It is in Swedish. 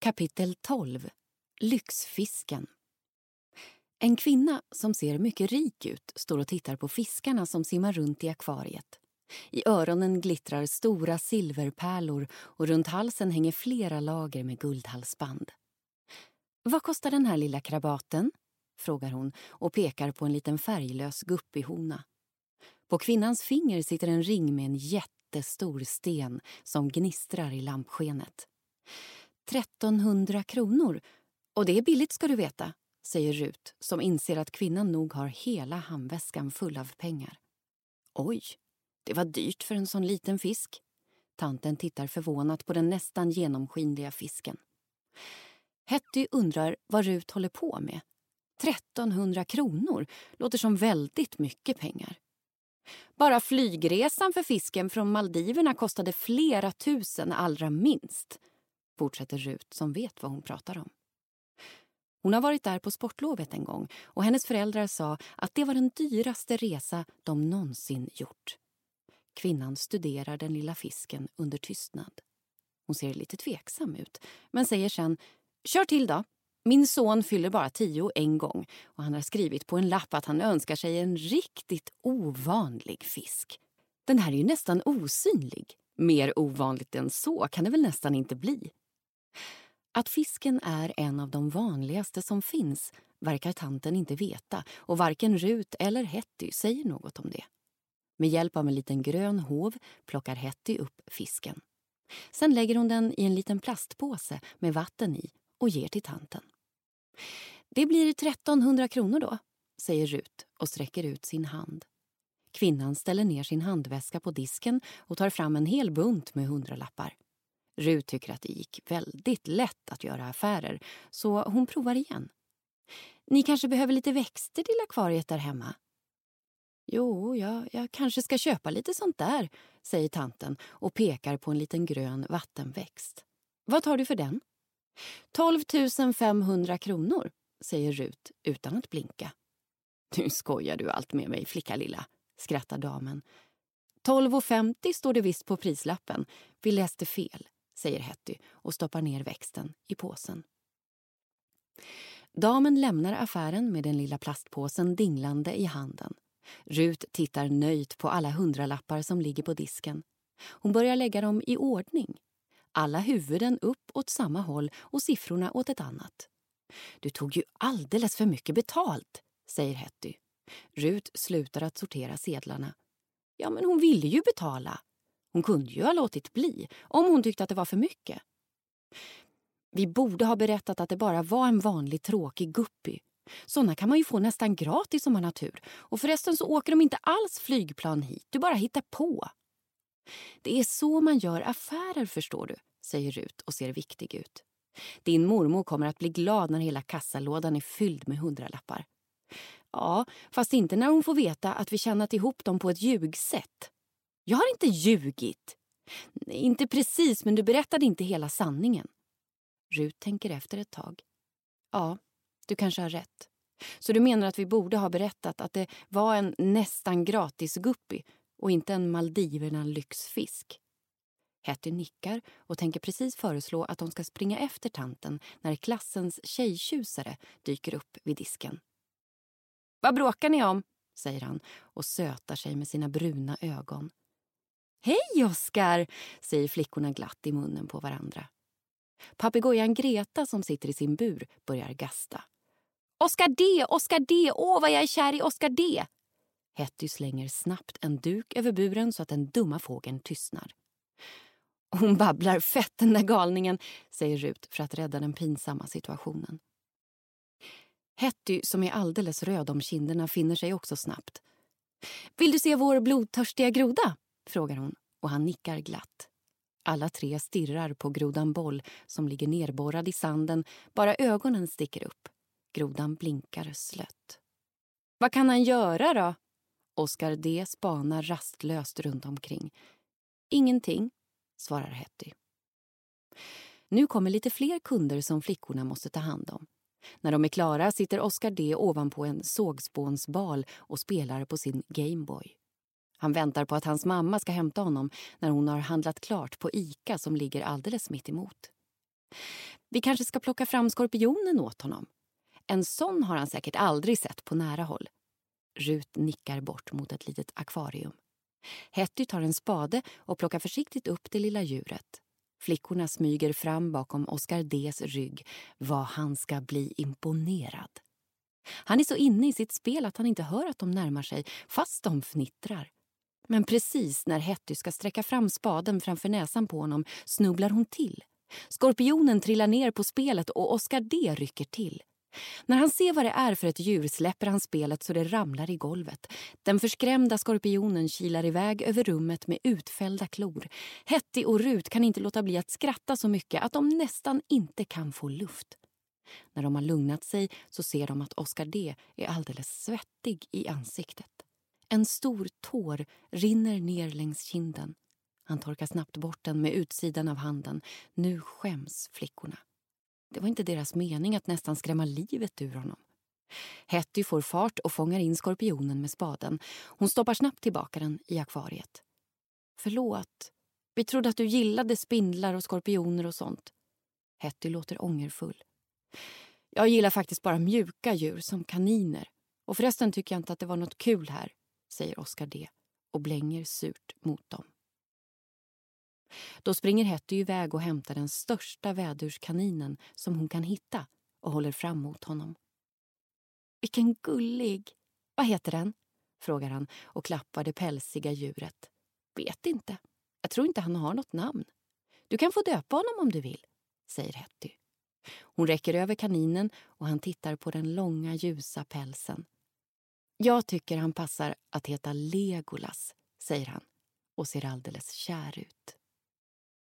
Kapitel 12 Lyxfisken En kvinna som ser mycket rik ut står och tittar på fiskarna som simmar runt i akvariet. I öronen glittrar stora silverpärlor och runt halsen hänger flera lager med guldhalsband. Vad kostar den här lilla krabaten? frågar hon och pekar på en liten färglös guppihona. På kvinnans finger sitter en ring med en jättestor sten som gnistrar i lampskenet. 1300 kronor. Och det är billigt ska du veta, säger Rut som inser att kvinnan nog har hela handväskan full av pengar. Oj, det var dyrt för en sån liten fisk. Tanten tittar förvånat på den nästan genomskinliga fisken. Hetty undrar vad Rut håller på med. 1300 kronor låter som väldigt mycket pengar. Bara flygresan för fisken från Maldiverna kostade flera tusen allra minst fortsätter Rut som vet vad hon pratar om. Hon har varit där på sportlovet en gång och hennes föräldrar sa att det var den dyraste resa de någonsin gjort. Kvinnan studerar den lilla fisken under tystnad. Hon ser lite tveksam ut, men säger sen Kör till då. Min son fyller bara tio en gång och han har skrivit på en lapp att han önskar sig en riktigt ovanlig fisk. Den här är ju nästan osynlig. Mer ovanligt än så kan det väl nästan inte bli. Att fisken är en av de vanligaste som finns verkar tanten inte veta och varken Rut eller Hetty säger något om det. Med hjälp av en liten grön hov plockar Hetty upp fisken. Sen lägger hon den i en liten plastpåse med vatten i och ger till tanten. Det blir 1300 kronor då, säger Rut och sträcker ut sin hand. Kvinnan ställer ner sin handväska på disken och tar fram en hel bunt med hundralappar. Rut tycker att det gick väldigt lätt att göra affärer så hon provar igen. Ni kanske behöver lite växter till akvariet där hemma? Jo, jag, jag kanske ska köpa lite sånt där, säger tanten och pekar på en liten grön vattenväxt. Vad tar du för den? 12 500 kronor, säger Rut utan att blinka. Nu skojar du allt med mig, flicka lilla, skrattar damen. 12,50 står det visst på prislappen. Vi läste fel säger Hetty och stoppar ner växten i påsen. Damen lämnar affären med den lilla plastpåsen dinglande i handen. Rut tittar nöjt på alla hundralappar som ligger på disken. Hon börjar lägga dem i ordning. Alla huvuden upp åt samma håll och siffrorna åt ett annat. Du tog ju alldeles för mycket betalt, säger Hetty. Rut slutar att sortera sedlarna. Ja, men hon ville ju betala. Hon kunde ju ha låtit bli om hon tyckte att det var för mycket. Vi borde ha berättat att det bara var en vanlig tråkig guppy. Såna kan man ju få nästan gratis om man har tur. Och förresten så åker de inte alls flygplan hit, du bara hittar på. Det är så man gör affärer förstår du, säger Rut och ser viktig ut. Din mormor kommer att bli glad när hela kassalådan är fylld med hundralappar. Ja, fast inte när hon får veta att vi tjänat ihop dem på ett ljugsätt. Jag har inte ljugit. Inte precis, men du berättade inte hela sanningen. Rut tänker efter ett tag. Ja, du kanske har rätt. Så du menar att vi borde ha berättat att det var en nästan gratis guppy och inte en Maldiverna lyxfisk? Hetty nickar och tänker precis föreslå att de ska springa efter tanten när klassens tjejtjusare dyker upp vid disken. Vad bråkar ni om? säger han och sötar sig med sina bruna ögon. Hej, Oskar, säger flickorna glatt i munnen på varandra. Papegojan Greta som sitter i sin bur börjar gasta. Oskar D, Oskar D, åh vad jag är kär i Oskar D! Hetty slänger snabbt en duk över buren så att den dumma fågeln tystnar. Hon babblar fett den där galningen, säger Rut för att rädda den pinsamma situationen. Hetty, som är alldeles röd om kinderna, finner sig också snabbt. Vill du se vår blodtörstiga groda? Frågar hon och han nickar glatt. Alla tre stirrar på grodan Boll som ligger nerborrad i sanden. Bara ögonen sticker upp. Grodan blinkar slött. Vad kan han göra då? Oskar D spanar rastlöst runt omkring. Ingenting, svarar Hetty. Nu kommer lite fler kunder som flickorna måste ta hand om. När de är klara sitter Oskar D ovanpå en sågspånsbal och spelar på sin Gameboy. Han väntar på att hans mamma ska hämta honom när hon har handlat klart på Ica som ligger alldeles mitt emot. Vi kanske ska plocka fram skorpionen åt honom. En sån har han säkert aldrig sett på nära håll. Rut nickar bort mot ett litet akvarium. Hetty tar en spade och plockar försiktigt upp det lilla djuret. Flickorna smyger fram bakom Oscar Ds rygg. Vad han ska bli imponerad. Han är så inne i sitt spel att han inte hör att de närmar sig, fast de fnittrar. Men precis när Hetty ska sträcka fram spaden framför näsan på honom snubblar hon till. Skorpionen trillar ner på spelet och Oscar D rycker till. När han ser vad det är för ett djur släpper han spelet så det ramlar i golvet. Den förskrämda skorpionen kilar iväg över rummet med utfällda klor. Hetty och Rut kan inte låta bli att skratta så mycket att de nästan inte kan få luft. När de har lugnat sig så ser de att Oscar D är alldeles svettig i ansiktet. En stor tår rinner ner längs kinden. Han torkar snabbt bort den med utsidan av handen. Nu skäms flickorna. Det var inte deras mening att nästan skrämma livet ur honom. Hetty får fart och fångar in skorpionen med spaden. Hon stoppar snabbt tillbaka den i akvariet. Förlåt. Vi trodde att du gillade spindlar och skorpioner och sånt. Hetty låter ångerfull. Jag gillar faktiskt bara mjuka djur som kaniner. Och förresten tycker jag inte att det var något kul här, säger Oskar D och blänger surt mot dem. Då springer Hetty iväg och hämtar den största vädurskaninen som hon kan hitta och håller fram mot honom. Vilken gullig! Vad heter den? frågar han och klappar det pälsiga djuret. Vet inte. Jag tror inte han har något namn. Du kan få döpa honom om du vill, säger Hetty. Hon räcker över kaninen och han tittar på den långa ljusa pälsen. Jag tycker han passar att heta Legolas, säger han och ser alldeles kär ut.